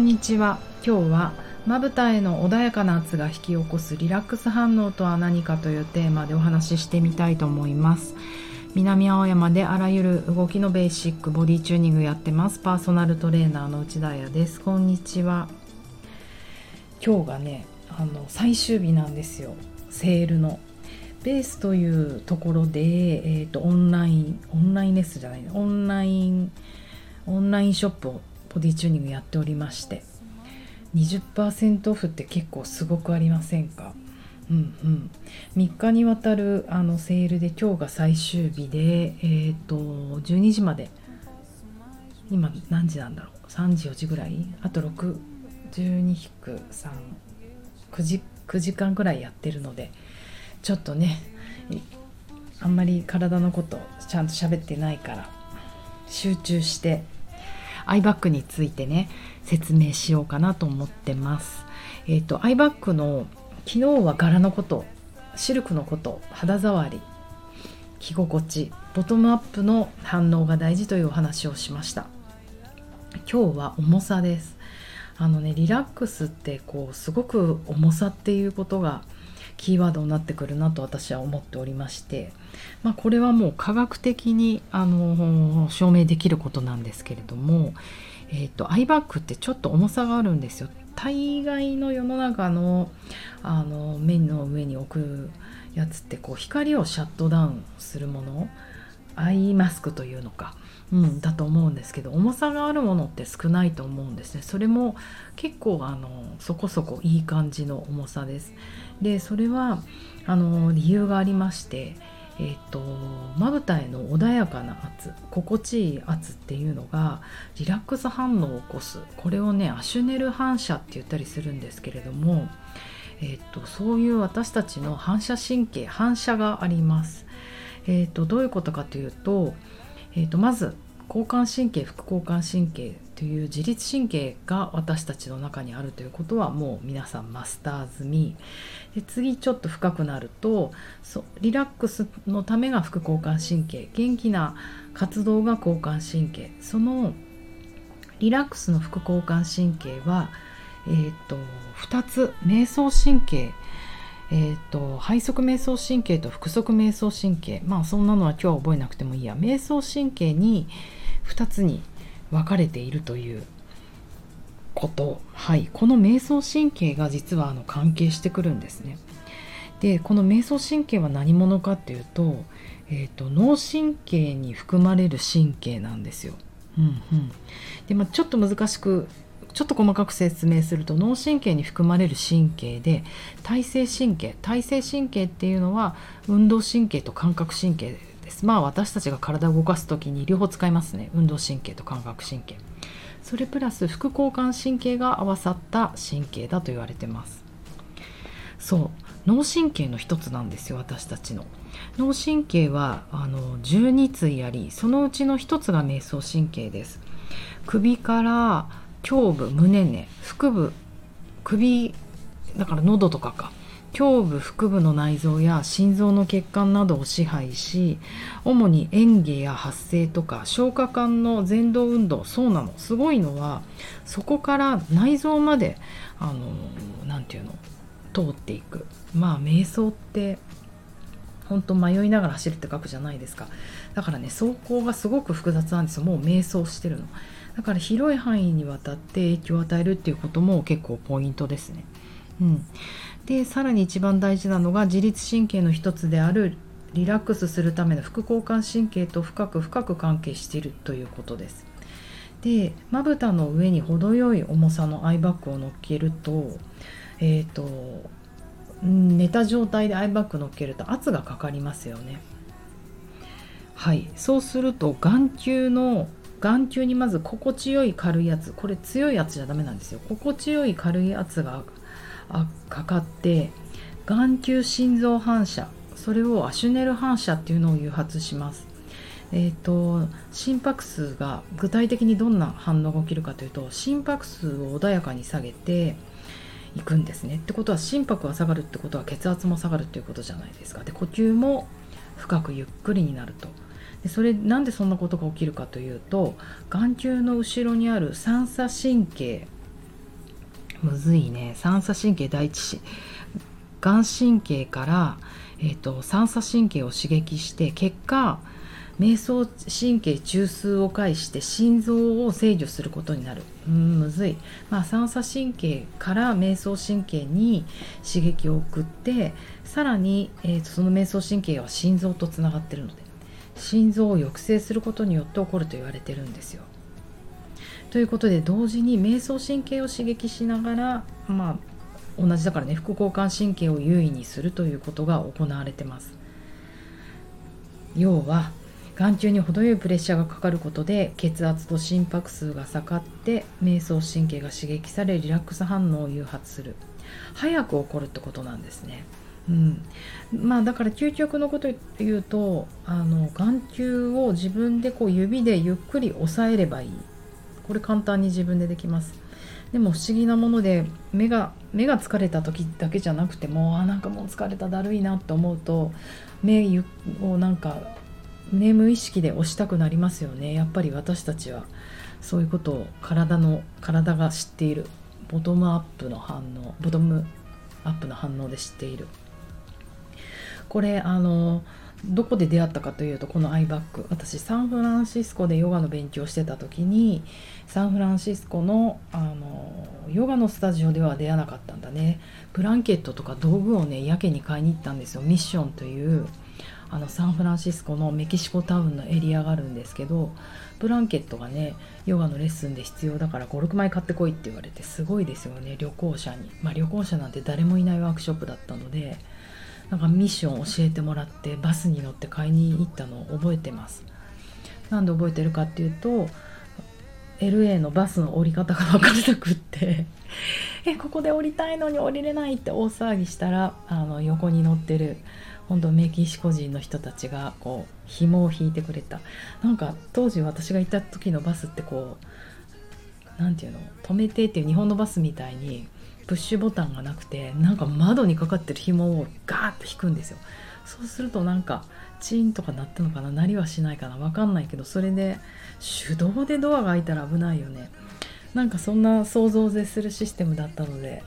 んにちは。今日はまぶたへの穏やかな圧が引き起こすリラックス反応とは何かというテーマでお話ししてみたいと思います。南青山であらゆる動きのベーシックボディチューニングやってます。パーソナルトレーナーの内田彩です。こんにちは。今日がねあの最終日なんですよ。セールの。ベースというところで、えーと、オンラインオンラインレッスンじゃないオンラインオンラインショップをボディチューニングやっておりまして20%オフって結構すごくありませんか？うんうん。3日にわたるあのセールで今日が最終日でえっ、ー、と12時まで。今何時なんだろう？3時4時ぐらい？あと612-3 9時 ,9 時間ぐらいやってるのでちょっとねあんまり体のことちゃんと喋ってないから集中してアイバッグについてね説明しようかなと思ってます。えっ、ー、とアイバッグの昨日は柄のことシルクのこと肌触り着心地ボトムアップの反応が大事というお話をしました今日は重さですあのねリラックスってこうすごく重さっていうことがキーワードになってくるなと私は思っておりまして、まあ、これはもう科学的にあの証明できることなんですけれども、えーと、アイバッグってちょっと重さがあるんですよ。大概の世の中のあの面の上に置くやつってこう光をシャットダウンするものアイマスクというのか、うん、だと思うんですけど重さがあるものって少ないと思うんですねそれも結構あのそこそこいい感じの重さですでそれはあの理由がありましてえーと、まぶたへの穏やかな圧心地いい圧っていうのがリラックス反応を起こすこれをねアシュネル反射って言ったりするんですけれども、えーと、そういう私たちの反射神経反射があります。えーと、どういうことかというと,、えー、とまず交感神経副交感神経という自律神経が私たちの中にあるということはもう皆さんマスター済み。で次ちょっと深くなるとそリラックスのためが副交感神経。元気な活動が交感神経。そのリラックスの副交感神経は、えーと、2つ瞑想神経えーと、背側瞑想神経と腹側瞑想神経。まあそんなのは今日は覚えなくてもいいや。瞑想神経に2つに分かれているということ。はい。この瞑想神経が実はあの関係してくるんですね。でこの瞑想神経は何者かっていうと,、えーと、脳神経に含まれる神経なんですよ、うんうん。でまあ、ちょっと難しくちょっと細かく説明すると脳神経に含まれる神経で体性神経体性神経っていうのは運動神経と感覚神経です。まあ私たちが体を動かす時に両方使いますね。運動神経と感覚神経。それプラス副交感神経が合わさった神経だと言われてます。そう。脳神経の一つなんですよ私たちの。脳神経はあの12対あり。そのうちの一つが瞑想神経です。首から胸部胸根腹部首だから喉とかか。胸部腹部の内臓や心臓の血管などを支配し主に嚥下や発声とか消化管の前動運動そうなの。すごいのはそこから内臓まであの何て言うの通っていく。まあ瞑想って本当迷いながら走るって書くじゃないですか。だからね走行がすごく複雑なんですよ。もう瞑想してるの。だから広い範囲にわたって影響を与えるっていうことも結構ポイントですねうんでさらに一番大事なのが自律神経の一つであるリラックスするための副交感神経と深く深く関係しているということです。でまぶたの上に程よい重さのアイバッグを乗っけると,、えーと、寝た状態でアイバッグ乗っけると圧がかかりますよね。はいそうすると眼球の眼球にまず心地よい軽いやつこれ強いやつじゃダメなんですよ心地よい軽いやつがかかって眼球心臓反射それをアシュネル反射っていうのを誘発します。えーと、心拍数が具体的にどんな反応が起きるかというと心拍数を穏やかに下げていくんですね。ってことは心拍が下がるってことは血圧も下がるっていうことじゃないですか。で呼吸も深くゆっくりになると。でそれなんでそんなことが起きるかというと眼球の後ろにある三叉神経。むずいね。三叉神経第一子。眼神経から、えーと、三叉神経を刺激して結果瞑想神経中枢を介して心臓を制御することになる。うんむずい、まあ、三叉神経から瞑想神経に刺激を送ってさらに、えーとその瞑想神経は心臓とつながってるの心臓を抑制することによって起こると言われてるんですよ。ということで同時に瞑想神経を刺激しながらまあ同じだからね副交感神経を優位にするということが行われてます。要は眼球に程よいプレッシャーがかかることで血圧と心拍数が下がって瞑想神経が刺激されリラックス反応を誘発する早く起こるってことなんですね。うん、まあだから究極のこと言うとあの眼球を自分でこう指でゆっくり押さえればいい。これ簡単に自分でできます。でも不思議なもので目が目が疲れた時だけじゃなくてもあなんかもう疲れただるいなって思うと目をなんかね無意識で押したくなりますよね。やっぱり私たちは。そういうことを体の体が知っている。ボトムアップの反応ボトムアップの反応で知っている。これあのどこで出会ったかというとこのアイバッグ私サンフランシスコでヨガの勉強してた時にサンフランシスコのあのヨガのスタジオでは出会わなかったんだね。ブランケットとか道具をねやけに買いに行ったんですよ。ミッションというあのサンフランシスコのメキシコタウンのエリアがあるんですけどブランケットがねヨガのレッスンで必要だから56枚買ってこいって言われてすごいですよね旅行者に。まあ旅行者なんて誰もいないワークショップだったのでなんかミッション教えてもらってバスに乗って買いに行ったのを覚えてます。なんで覚えてるかっていうと LA のバスの降り方が分からなくって。えここで降りたいのに降りれないって大騒ぎしたらあの横に乗ってる本当メキシコ人の人たちがこう紐を引いてくれた。なんか当時私がいた時のバスってこう何て言うの？止めてっていう日本のバスみたいにプッシュボタンがなくてなんか窓にかかってる紐をガーッと引くんですよ。そうするとなんかチーンとか鳴ったのかな？鳴りはしないかな？分かんないけどそれで手動でドアが開いたら危ないよね。なんかそんな想像を絶するシステムだったので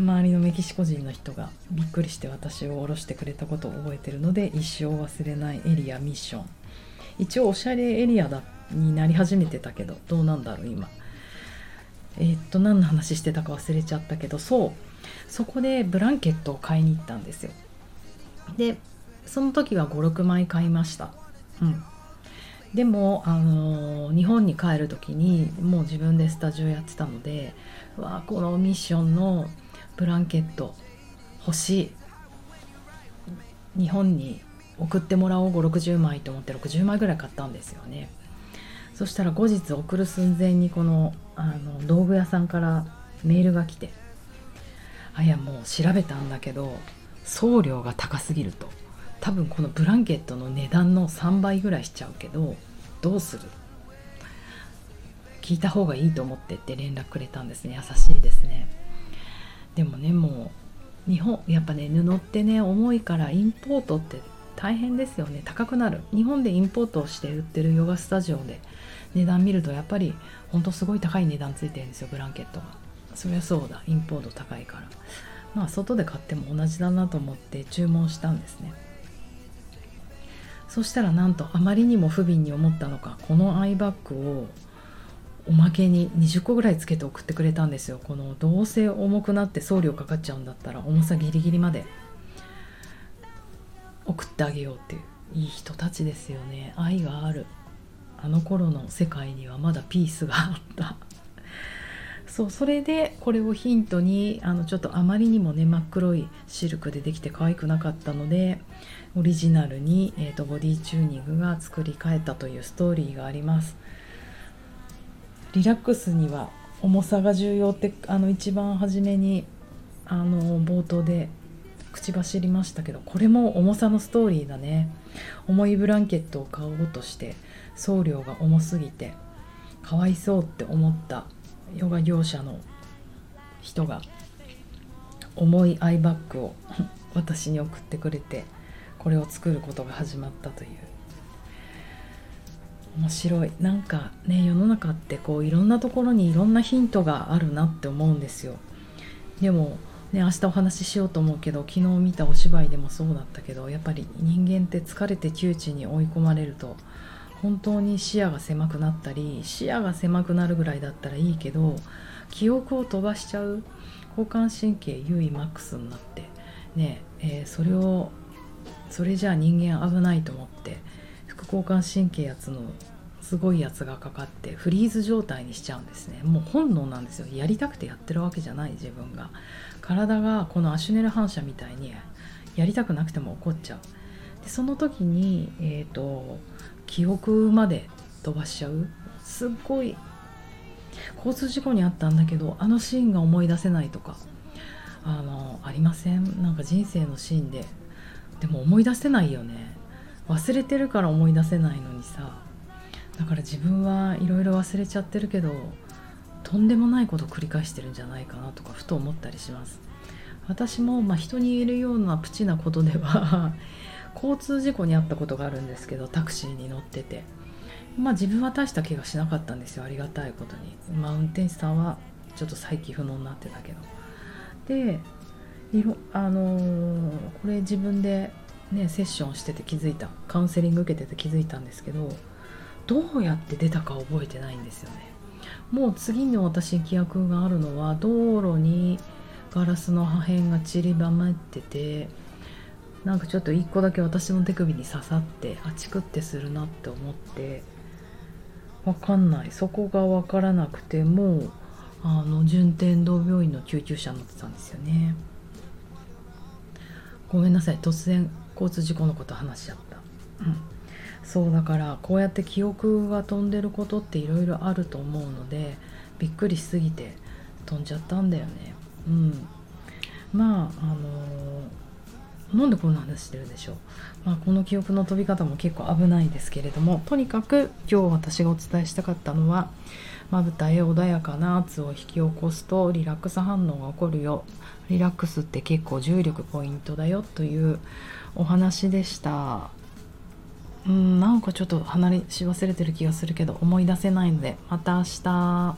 周りのメキシコ人の人がびっくりして私を降ろしてくれたことを覚えてるので一生忘れないエリアミッション。一応おしゃれエリアだになり始めてたけどどうなんだろう今。えー、っと何の話してたか忘れちゃったけどそう。そこでブランケットを買いに行ったんですよ。でその時は56枚買いました。うん。でも、あのー、日本に帰る時にもう自分でスタジオやってたのでわこのミッションのブランケット欲しい。日本に送ってもらおう560枚と思って60枚ぐらい買ったんですよね。そしたら後日送る寸前にこのあの道具屋さんからメールが来てあいやもう調べたんだけど送料が高すぎると。多分このブランケットの値段の3倍ぐらいしちゃうけどどうする？聞いた方がいいと思ってって連絡くれたんですね。優しいですね。でもねもう日本やっぱね布ってね重いからインポートって大変ですよね。高くなる。日本でインポートして売ってるヨガスタジオで値段見るとやっぱりほんとすごい高い値段ついてるんですよ。ブランケットが。そりゃそうだ。インポート高いから。まあ外で買っても同じだなと思って注文したんですね。そしたらなんとあまりにも不憫に思ったのかこのアイバッグをおまけに20個ぐらいつけて送ってくれたんですよ。このどうせ重くなって送料かかっちゃうんだったら重さギリギリまで送ってあげようっていう。いい人たちですよね。愛がある。あの頃の世界にはまだピースがあった。そうそれでこれをヒントにあのちょっとあまりにもね真っ黒いシルクでできて可愛くなかったのでオリジナルに、えーと、ボディチューニングが作り変えたというストーリーがあります。リラックスには重さが重要ってあの一番初めにあの冒頭で口走りましたけどこれも重さのストーリーだね。重いブランケットを買おうとして送料が重すぎてかわいそうって思ったヨガ業者の人が重いアイバッグを 私に送ってくれてこれを作ることが始まったという。面白い。なんかね世の中ってこういろんなところにいろんなヒントがあるなって思うんですよ。でもね明日お話ししようと思うけど昨日見たお芝居でもそうだったけどやっぱり人間って疲れて窮地に追い込まれると本当に視野が狭くなったり視野が狭くなるぐらいだったらいいけど記憶を飛ばしちゃう交感神経優位マックスになってねえー、それをそれじゃあ人間危ないと思って副交感神経やつのすごいやつがかかってフリーズ状態にしちゃうんですね。もう本能なんですよ。やりたくてやってるわけじゃない自分が。体がこのアシュネル反射みたいにやりたくなくても怒っちゃう。でその時に、えーと、記憶まで飛ばしちゃう。すっごい交通事故にあったんだけどあのシーンが思い出せないとかあのありません？なんか人生のシーンで。でも思い出せないよね。忘れてるから思い出せないのにさ。だから自分はいろいろ忘れちゃってるけどとんでもないことを繰り返してるんじゃないかなとかふと思ったりします。私も、ま、人に言えるようなプチなことでは 交通事故に遭ったことがあるんですけどタクシーに乗ってて。まあ自分は大した怪我しなかったんですよありがたいことに。まあ運転手さんはちょっと再起不能になってたけど。であのー、これ自分でねセッションしてて気づいた。カウンセリング受けてて気づいたんですけどどうやって出たか覚えてないんですよね。もう次に私記憶があるのは道路にガラスの破片が散りばめっててなんかちょっと一個だけ私の手首に刺さってあチクってするなって思ってわかんない。そこがわからなくてもあの順天堂病院の救急車乗ってたんですよね。ごめんなさい。突然交通事故のこと話しちゃった、うん、そうだからこうやって記憶が飛んでることっていろいろあると思うのでびっくりしすぎて飛んじゃったんだよね。うん。まああのー、なんでこんな話してるでしょう、まあ、この記憶の飛び方も結構危ないですけれどもとにかく今日私がお伝えしたかったのはまぶたへ穏やかな圧を引き起こすとリラックス反応が起こるよ。リラックスって結構重力ポイントだよというお話でした。うんなんかちょっと離れし忘れてる気がするけど思い出せないのでまた明日。